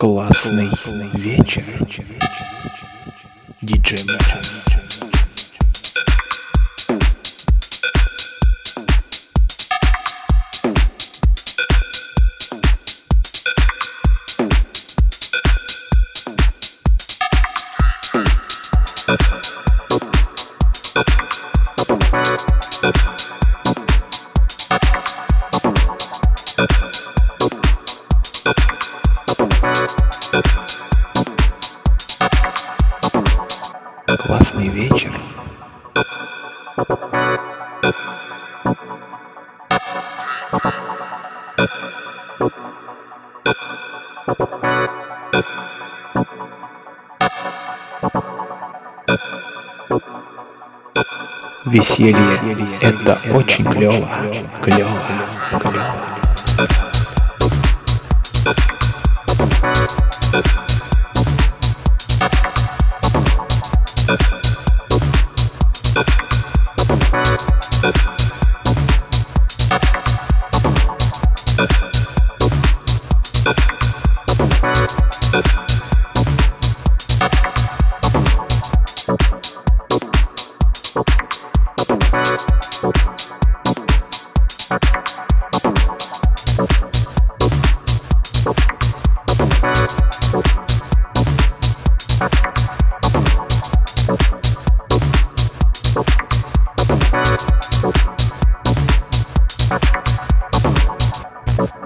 Классный вечер. Диджей Мэс. Вечер. Веселье — это очень клево, клево, клево.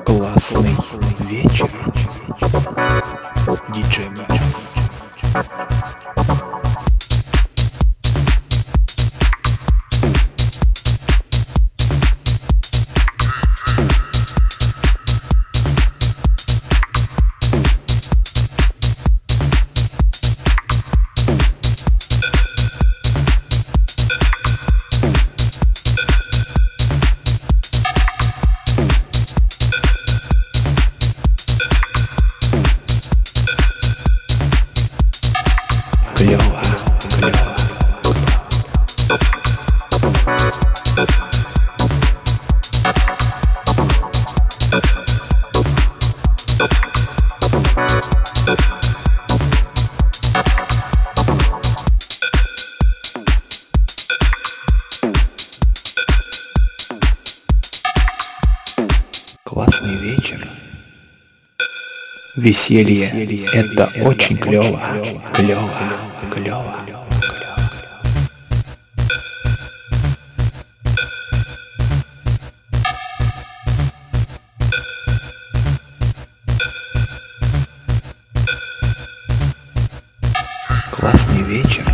Классный вечер. Диджей Мэс. Классный вечер. Веселье — это очень клево, клево, клево. Классный вечер.